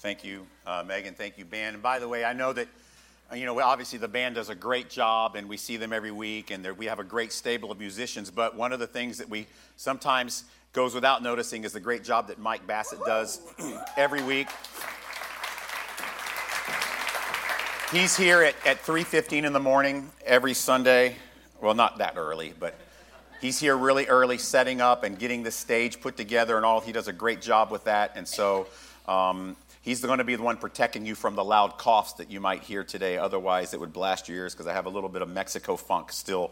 Thank you, uh, Megan. Thank you, Ben. And by the way, I know that, uh, you know, obviously the band does a great job and we see them every week and we have a great stable of musicians. But one of the things that we sometimes goes without noticing is the great job that Mike Bassett does every week. He's here at, at 3.15 in the morning every Sunday. Well, not that early, but he's here really early setting up and getting the stage put together and all. He does a great job with that. And so um, he's going to be the one protecting you from the loud coughs that you might hear today. Otherwise, it would blast your ears because I have a little bit of Mexico funk still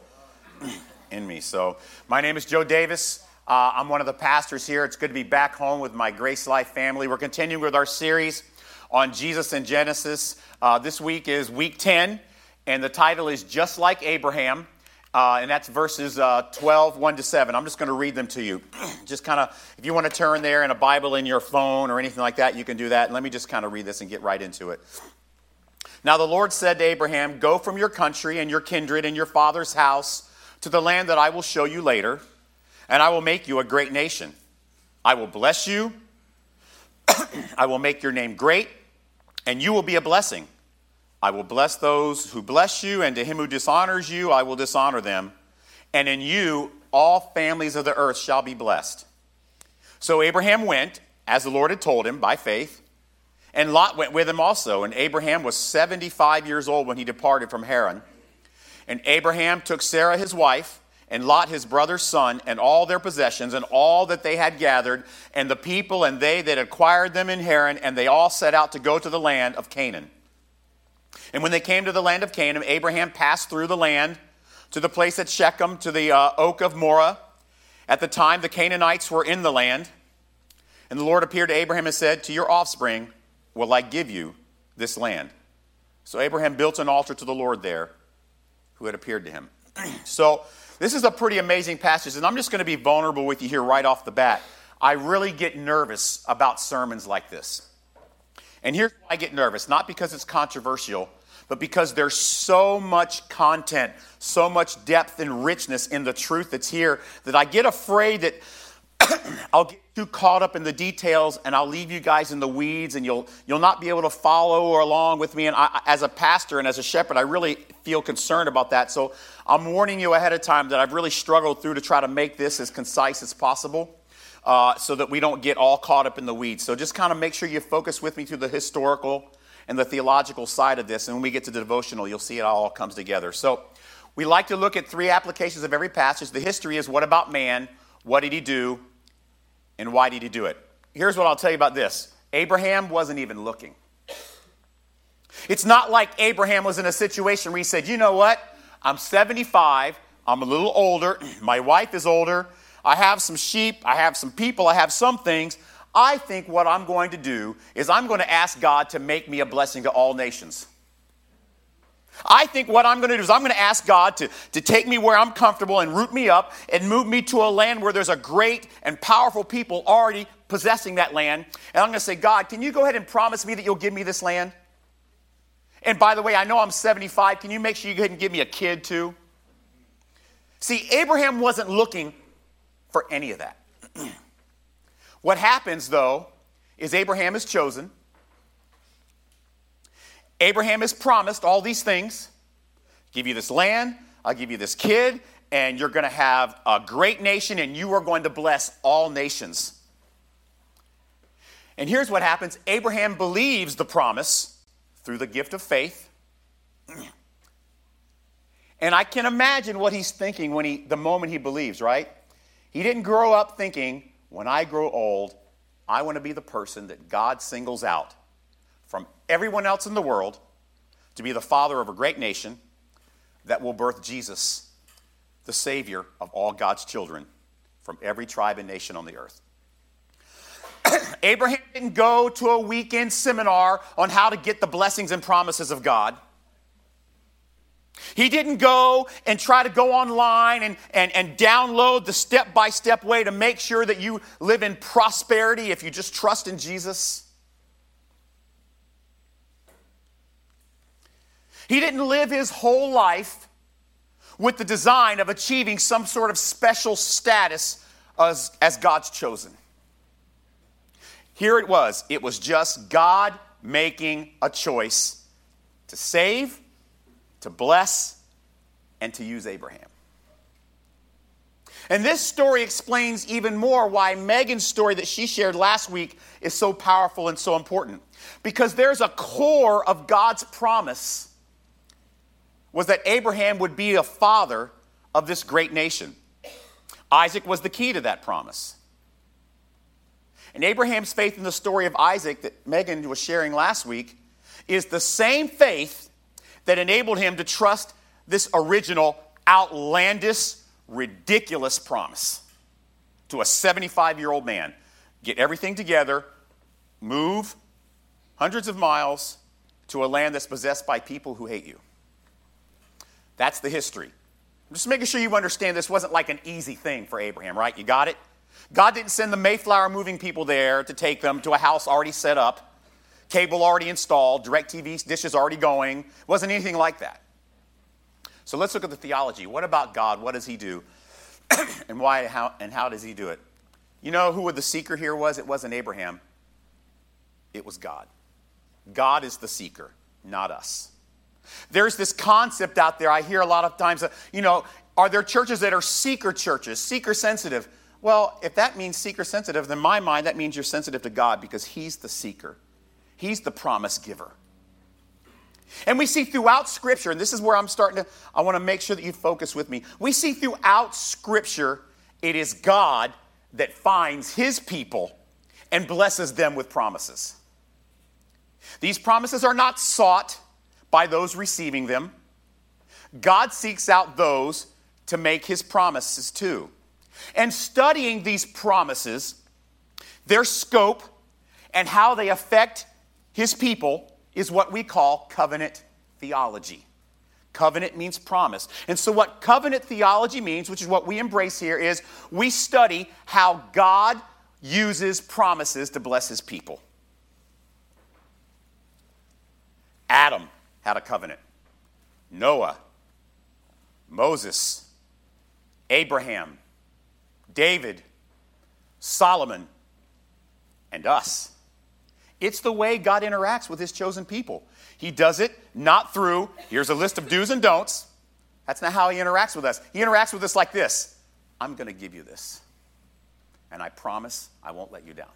in me. So my name is Joe Davis. Uh, I'm one of the pastors here. It's good to be back home with my Grace Life family. We're continuing with our series on Jesus and Genesis. Uh, this week is week 10, and the title is Just Like Abraham. Uh, and that's verses uh, 12, 1 to 7. I'm just going to read them to you. just kind of, if you want to turn there in a Bible in your phone or anything like that, you can do that. And let me just kind of read this and get right into it. Now the Lord said to Abraham, Go from your country and your kindred and your father's house to the land that I will show you later, and I will make you a great nation. I will bless you, I will make your name great and you will be a blessing. I will bless those who bless you, and to him who dishonors you, I will dishonor them. And in you, all families of the earth shall be blessed. So Abraham went, as the Lord had told him, by faith. And Lot went with him also. And Abraham was 75 years old when he departed from Haran. And Abraham took Sarah his wife and Lot his brother's son, and all their possessions, and all that they had gathered, and the people and they that acquired them in Haran, and they all set out to go to the land of Canaan. And when they came to the land of Canaan, Abraham passed through the land to the place at Shechem, to the uh, oak of Moreh. At the time, the Canaanites were in the land. And the Lord appeared to Abraham and said, To your offspring will I give you this land. So Abraham built an altar to the Lord there, who had appeared to him. so, this is a pretty amazing passage, and I'm just going to be vulnerable with you here right off the bat. I really get nervous about sermons like this. And here's why I get nervous not because it's controversial, but because there's so much content, so much depth and richness in the truth that's here that I get afraid that I'll get too caught up in the details and I'll leave you guys in the weeds and you'll, you'll not be able to follow or along with me. And I, as a pastor and as a shepherd, I really feel concerned about that. So I'm warning you ahead of time that I've really struggled through to try to make this as concise as possible. Uh, so that we don't get all caught up in the weeds. So just kind of make sure you focus with me through the historical and the theological side of this. And when we get to the devotional, you'll see it all comes together. So we like to look at three applications of every passage. The history is what about man? What did he do? And why did he do it? Here's what I'll tell you about this Abraham wasn't even looking. It's not like Abraham was in a situation where he said, you know what? I'm 75, I'm a little older, my wife is older, I have some sheep, I have some people, I have some things. I think what I'm going to do is I'm going to ask God to make me a blessing to all nations. I think what I'm going to do is I'm going to ask God to, to take me where I'm comfortable and root me up and move me to a land where there's a great and powerful people already possessing that land. And I'm going to say, God, can you go ahead and promise me that you'll give me this land? And by the way, I know I'm 75. Can you make sure you go ahead and give me a kid too? See, Abraham wasn't looking for any of that. what happens, though, is Abraham is chosen. Abraham is promised all these things give you this land, I'll give you this kid, and you're going to have a great nation, and you are going to bless all nations. And here's what happens Abraham believes the promise through the gift of faith. And I can imagine what he's thinking when he the moment he believes, right? He didn't grow up thinking, when I grow old, I want to be the person that God singles out from everyone else in the world to be the father of a great nation that will birth Jesus, the Savior of all God's children from every tribe and nation on the earth. Abraham didn't go to a weekend seminar on how to get the blessings and promises of God. He didn't go and try to go online and, and, and download the step by step way to make sure that you live in prosperity if you just trust in Jesus. He didn't live his whole life with the design of achieving some sort of special status as, as God's chosen. Here it was. It was just God making a choice to save, to bless, and to use Abraham. And this story explains even more why Megan's story that she shared last week is so powerful and so important. Because there's a core of God's promise was that Abraham would be a father of this great nation. Isaac was the key to that promise. And Abraham's faith in the story of Isaac that Megan was sharing last week is the same faith that enabled him to trust this original outlandish ridiculous promise to a 75 year old man get everything together, move hundreds of miles to a land that's possessed by people who hate you. That's the history. I'm just making sure you understand this wasn't like an easy thing for Abraham, right? You got it? God didn't send the Mayflower moving people there to take them to a house already set up, cable already installed, DirecTV dishes already going. Wasn't anything like that. So let's look at the theology. What about God? What does he do? and why how, and how does he do it? You know who the seeker here was? It wasn't Abraham. It was God. God is the seeker, not us. There's this concept out there I hear a lot of times, you know, are there churches that are seeker churches, seeker sensitive? Well, if that means seeker sensitive, then in my mind, that means you're sensitive to God because He's the seeker, He's the promise giver. And we see throughout Scripture, and this is where I'm starting to, I want to make sure that you focus with me. We see throughout Scripture, it is God that finds His people and blesses them with promises. These promises are not sought by those receiving them. God seeks out those to make His promises too. And studying these promises, their scope, and how they affect His people is what we call covenant theology. Covenant means promise. And so, what covenant theology means, which is what we embrace here, is we study how God uses promises to bless his people. Adam had a covenant, Noah, Moses, Abraham, David, Solomon, and us. It's the way God interacts with his chosen people. He does it not through, here's a list of do's and don'ts. That's not how he interacts with us. He interacts with us like this I'm going to give you this. And I promise I won't let you down.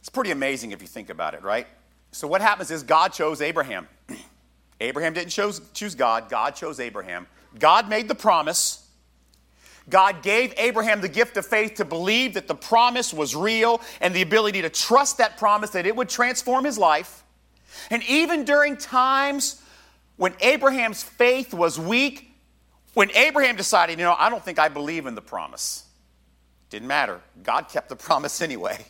It's pretty amazing if you think about it, right? So, what happens is God chose Abraham. Abraham didn't choose, God, God chose Abraham. God made the promise. God gave Abraham the gift of faith to believe that the promise was real and the ability to trust that promise that it would transform his life. And even during times when Abraham's faith was weak, when Abraham decided, you know, I don't think I believe in the promise, didn't matter. God kept the promise anyway.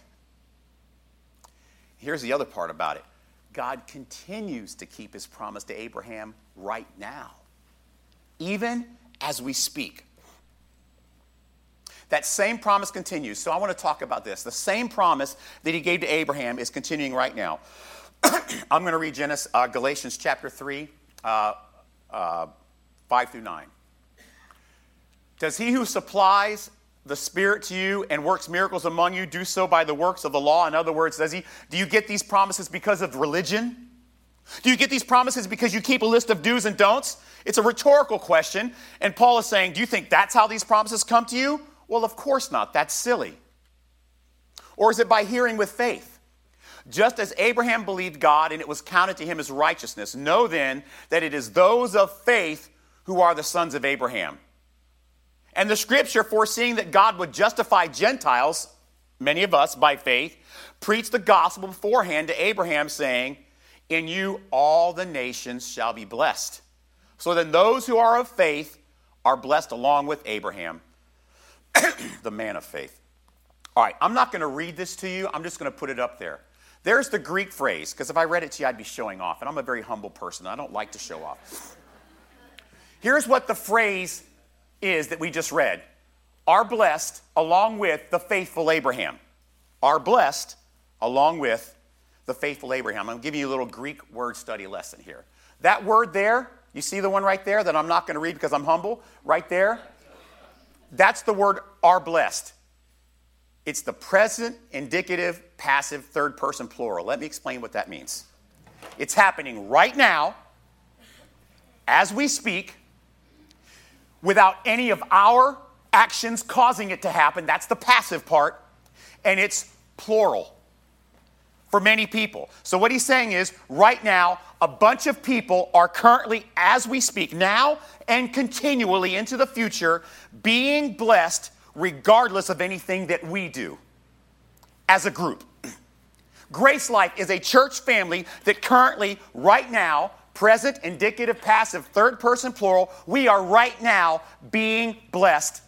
Here's the other part about it God continues to keep his promise to Abraham right now, even as we speak. That same promise continues. So I want to talk about this. The same promise that he gave to Abraham is continuing right now. I'm going to read Genesis, uh, Galatians chapter 3, uh, uh, 5 through 9. Does he who supplies the Spirit to you and works miracles among you do so by the works of the law? In other words, does he, do you get these promises because of religion? Do you get these promises because you keep a list of do's and don'ts? It's a rhetorical question. And Paul is saying, Do you think that's how these promises come to you? Well, of course not. That's silly. Or is it by hearing with faith? Just as Abraham believed God and it was counted to him as righteousness, know then that it is those of faith who are the sons of Abraham. And the scripture, foreseeing that God would justify Gentiles, many of us by faith, preached the gospel beforehand to Abraham, saying, In you all the nations shall be blessed. So then those who are of faith are blessed along with Abraham. the man of faith. All right, I'm not going to read this to you. I'm just going to put it up there. There's the Greek phrase, because if I read it to you, I'd be showing off. And I'm a very humble person. I don't like to show off. Here's what the phrase is that we just read are blessed along with the faithful Abraham. Are blessed along with the faithful Abraham. I'm giving you a little Greek word study lesson here. That word there, you see the one right there that I'm not going to read because I'm humble? Right there, that's the word are blessed. It's the present, indicative, passive, third person plural. Let me explain what that means. It's happening right now, as we speak, without any of our actions causing it to happen. That's the passive part. And it's plural for many people. So, what he's saying is, right now, a bunch of people are currently, as we speak, now and continually into the future, being blessed regardless of anything that we do as a group. Grace Life is a church family that currently, right now, present, indicative, passive, third person plural, we are right now being blessed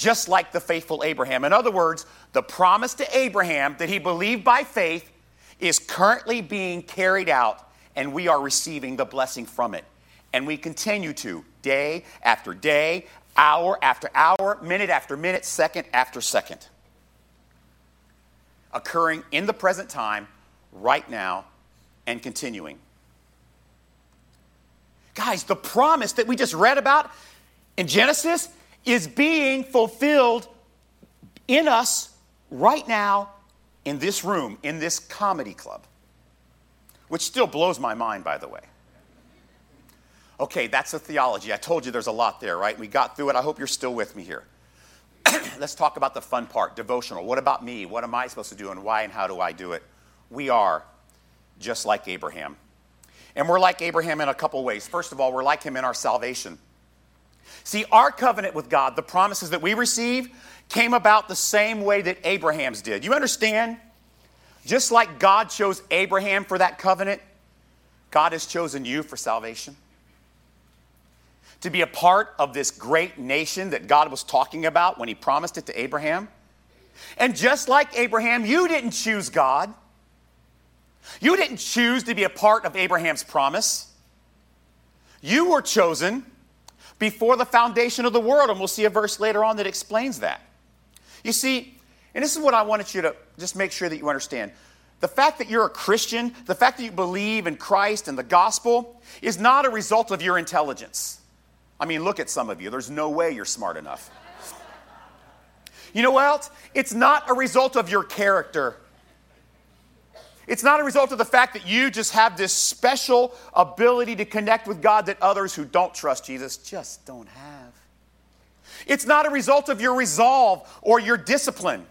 just like the faithful Abraham. In other words, the promise to Abraham that he believed by faith is currently being carried out, and we are receiving the blessing from it. And we continue to, day after day, hour after hour, minute after minute, second after second. Occurring in the present time, right now, and continuing. Guys, the promise that we just read about in Genesis is being fulfilled in us right now in this room, in this comedy club, which still blows my mind, by the way. Okay, that's the theology. I told you there's a lot there, right? We got through it. I hope you're still with me here. Let's talk about the fun part devotional. What about me? What am I supposed to do, and why and how do I do it? We are just like Abraham. And we're like Abraham in a couple ways. First of all, we're like him in our salvation. See, our covenant with God, the promises that we receive, came about the same way that Abraham's did. You understand? Just like God chose Abraham for that covenant, God has chosen you for salvation. To be a part of this great nation that God was talking about when He promised it to Abraham. And just like Abraham, you didn't choose God. You didn't choose to be a part of Abraham's promise. You were chosen before the foundation of the world. And we'll see a verse later on that explains that. You see, and this is what I wanted you to just make sure that you understand. The fact that you're a Christian, the fact that you believe in Christ and the gospel, is not a result of your intelligence. I mean, look at some of you. There's no way you're smart enough. You know what else? It's not a result of your character. It's not a result of the fact that you just have this special ability to connect with God that others who don't trust Jesus just don't have. It's not a result of your resolve or your discipline.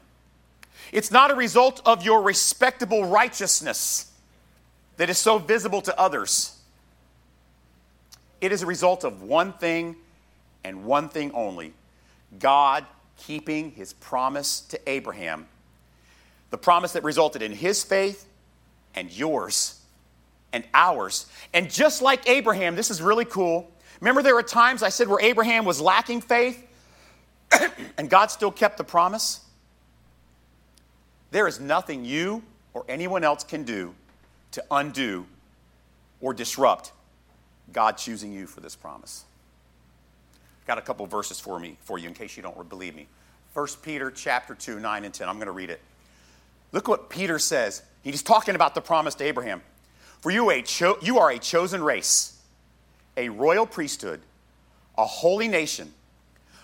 It's not a result of your respectable righteousness that is so visible to others. It is a result of one thing and one thing only God keeping his promise to Abraham. The promise that resulted in his faith and yours and ours. And just like Abraham, this is really cool. Remember, there were times I said where Abraham was lacking faith and God still kept the promise? There is nothing you or anyone else can do to undo or disrupt God choosing you for this promise. Got a couple verses for me for you in case you don't believe me. 1 Peter chapter 2, 9 and 10. I'm going to read it. Look what Peter says. He's talking about the promise to Abraham. For you, a cho- you are a chosen race, a royal priesthood, a holy nation,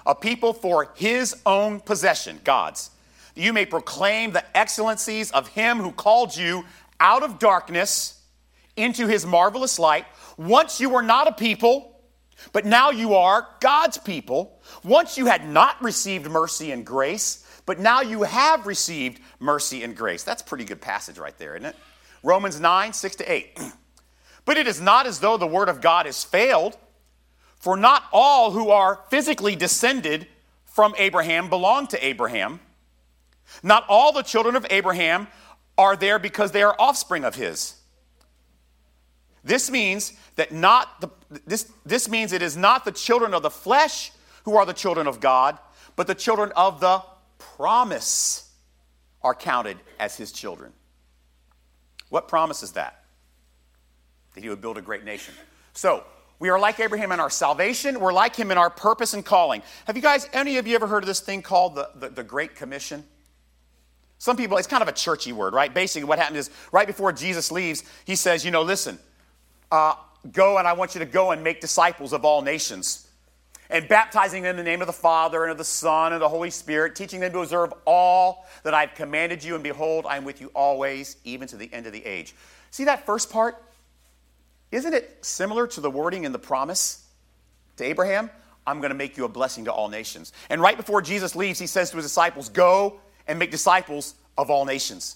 a people for his own possession, God's. You may proclaim the excellencies of him who called you out of darkness into his marvelous light. Once you were not a people, but now you are God's people. Once you had not received mercy and grace, but now you have received mercy and grace. That's a pretty good passage right there, isn't it? Romans 9, 6 to 8. but it is not as though the word of God has failed, for not all who are physically descended from Abraham belong to Abraham. Not all the children of Abraham are there because they are offspring of his. This means that not the, this, this means it is not the children of the flesh who are the children of God, but the children of the promise are counted as his children. What promise is that? That he would build a great nation. So, we are like Abraham in our salvation. We're like him in our purpose and calling. Have you guys, any of you ever heard of this thing called the, the, the Great Commission? Some people, it's kind of a churchy word, right? Basically, what happened is right before Jesus leaves, he says, You know, listen, uh, go and I want you to go and make disciples of all nations. And baptizing them in the name of the Father and of the Son and the Holy Spirit, teaching them to observe all that I've commanded you, and behold, I am with you always, even to the end of the age. See that first part? Isn't it similar to the wording in the promise to Abraham? I'm going to make you a blessing to all nations. And right before Jesus leaves, he says to his disciples, Go and make disciples of all nations.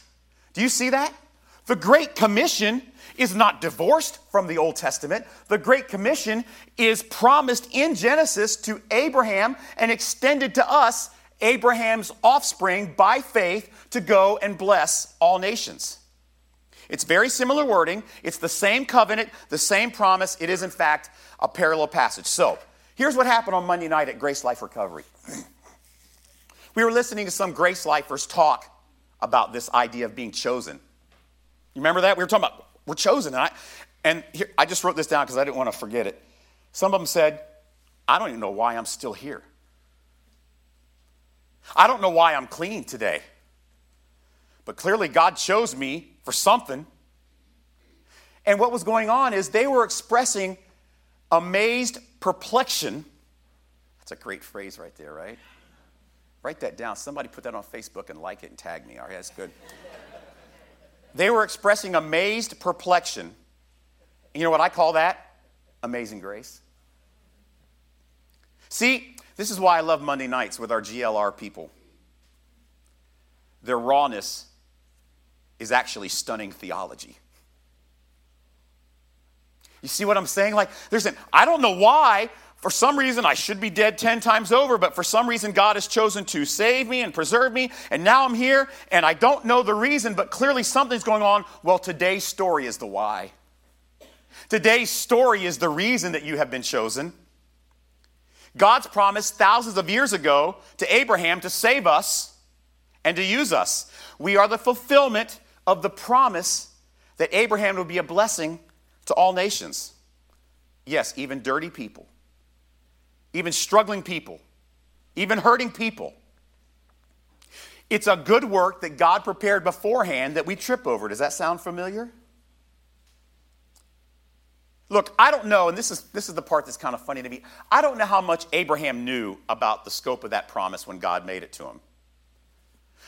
Do you see that? The Great Commission is not divorced from the Old Testament. The Great Commission is promised in Genesis to Abraham and extended to us, Abraham's offspring, by faith to go and bless all nations. It's very similar wording. It's the same covenant, the same promise. It is, in fact, a parallel passage. So, here's what happened on Monday night at Grace Life Recovery. we were listening to some Grace Lifers talk about this idea of being chosen. Remember that? We were talking about we're chosen. And I, and here, I just wrote this down because I didn't want to forget it. Some of them said, I don't even know why I'm still here. I don't know why I'm clean today. But clearly, God chose me for something. And what was going on is they were expressing amazed perplexion. That's a great phrase right there, right? Write that down. Somebody put that on Facebook and like it and tag me. All right, that's good. They were expressing amazed perplexion. You know what I call that? Amazing grace. See, this is why I love Monday nights with our GLR people. Their rawness is actually stunning theology. You see what I'm saying? Like, there's an, I don't know why, for some reason, I should be dead 10 times over, but for some reason, God has chosen to save me and preserve me, and now I'm here, and I don't know the reason, but clearly something's going on. Well, today's story is the why. Today's story is the reason that you have been chosen. God's promise thousands of years ago to Abraham to save us and to use us. We are the fulfillment of the promise that Abraham would be a blessing to all nations. Yes, even dirty people even struggling people, even hurting people. It's a good work that God prepared beforehand that we trip over. Does that sound familiar? Look, I don't know, and this is, this is the part that's kind of funny to me. I don't know how much Abraham knew about the scope of that promise when God made it to him.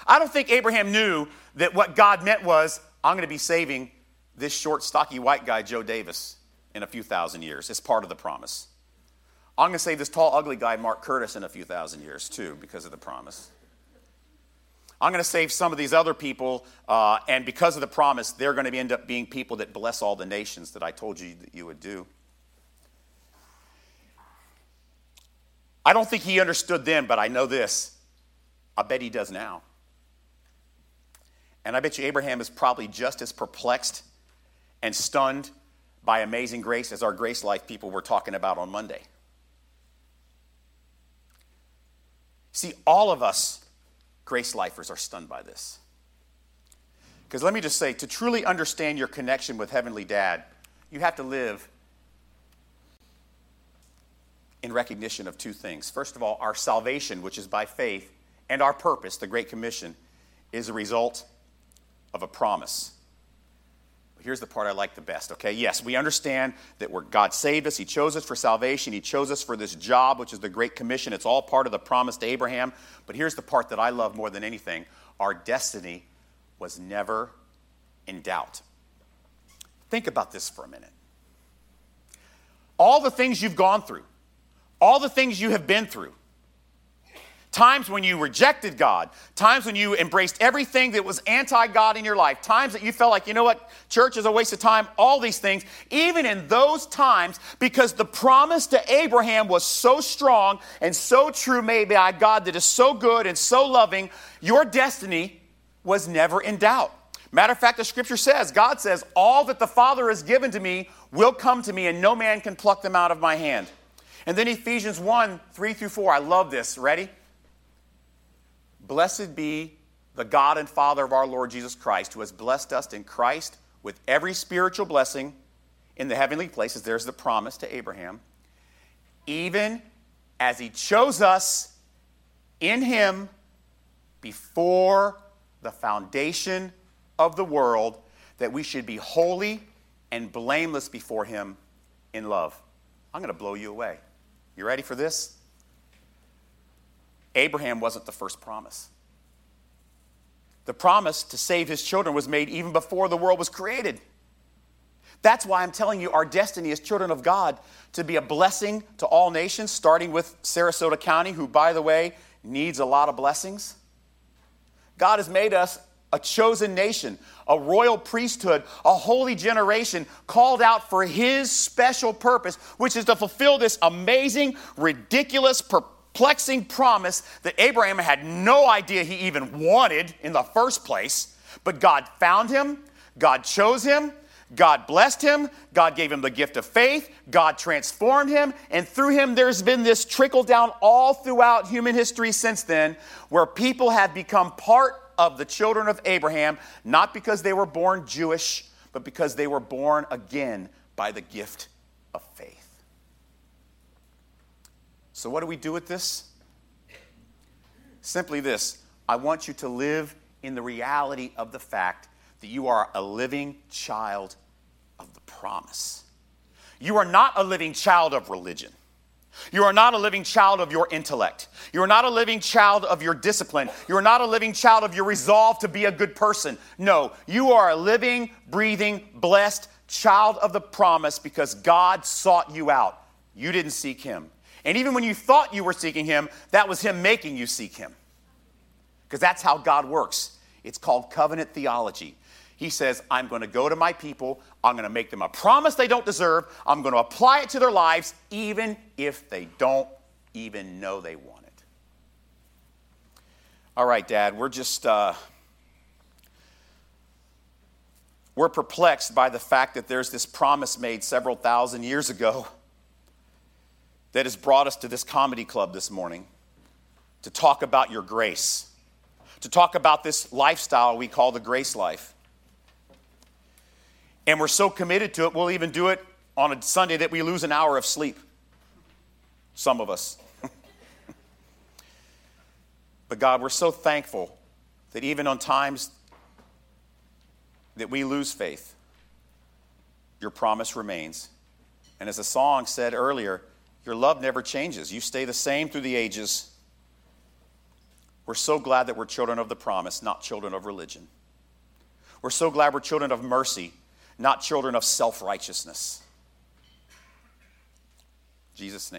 I don't think Abraham knew that what God meant was, I'm going to be saving this short, stocky white guy, Joe Davis, in a few thousand years. It's part of the promise. I'm going to save this tall, ugly guy, Mark Curtis, in a few thousand years, too, because of the promise. I'm going to save some of these other people, uh, and because of the promise, they're going to end up being people that bless all the nations that I told you that you would do. I don't think he understood then, but I know this. I bet he does now. And I bet you Abraham is probably just as perplexed and stunned by amazing grace as our grace life people were talking about on Monday. See, all of us grace lifers are stunned by this. Because let me just say, to truly understand your connection with Heavenly Dad, you have to live in recognition of two things. First of all, our salvation, which is by faith, and our purpose, the Great Commission, is a result of a promise here's the part I like the best, okay? Yes, we understand that we're, God saved us. He chose us for salvation. He chose us for this job, which is the Great Commission. It's all part of the promise to Abraham. But here's the part that I love more than anything our destiny was never in doubt. Think about this for a minute. All the things you've gone through, all the things you have been through, times when you rejected God, times when you embraced everything that was anti God in your life, times that you felt like, you know what, church is a waste of time, all these things, even in those times, because the promise to Abraham was so strong and so true made by God that is so good and so loving, your destiny was never in doubt. Matter of fact, the scripture says, God says, All that the Father has given to me will come to me, and no man can pluck them out of my hand. And then Ephesians 1 3 through 4. I love this. Ready? Blessed be the God and Father of our Lord Jesus Christ, who has blessed us in Christ with every spiritual blessing in the heavenly places. There's the promise to Abraham. Even as he chose us in him before the foundation of the world, that we should be holy and blameless before him in love. I'm going to blow you away. You ready for this? Abraham wasn't the first promise. The promise to save his children was made even before the world was created. That's why I'm telling you our destiny as children of God to be a blessing to all nations, starting with Sarasota County, who, by the way, needs a lot of blessings. God has made us a chosen nation, a royal priesthood, a holy generation called out for His special purpose, which is to fulfill this amazing, ridiculous, perplexing promise that Abraham had no idea he even wanted in the first place. But God found him, God chose him, God blessed him, God gave him the gift of faith, God transformed him, and through him there's been this trickle down all throughout human history since then where people have become part of the children of Abraham, not because they were born Jewish, but because they were born again by the gift of faith. So, what do we do with this? Simply this I want you to live in the reality of the fact that you are a living child of the promise. You are not a living child of religion. You are not a living child of your intellect. You are not a living child of your discipline. You are not a living child of your resolve to be a good person. No, you are a living, breathing, blessed child of the promise because God sought you out. You didn't seek Him. And even when you thought you were seeking Him, that was Him making you seek Him. Because that's how God works. It's called covenant theology. He says, I'm going to go to my people. I'm going to make them a promise they don't deserve. I'm going to apply it to their lives, even if they don't even know they want it. All right, Dad, we're just. Uh, we're perplexed by the fact that there's this promise made several thousand years ago that has brought us to this comedy club this morning to talk about your grace, to talk about this lifestyle we call the grace life. And we're so committed to it, we'll even do it on a Sunday that we lose an hour of sleep. Some of us. but God, we're so thankful that even on times that we lose faith, your promise remains. And as the song said earlier, your love never changes. You stay the same through the ages. We're so glad that we're children of the promise, not children of religion. We're so glad we're children of mercy, not children of self righteousness. Jesus' name.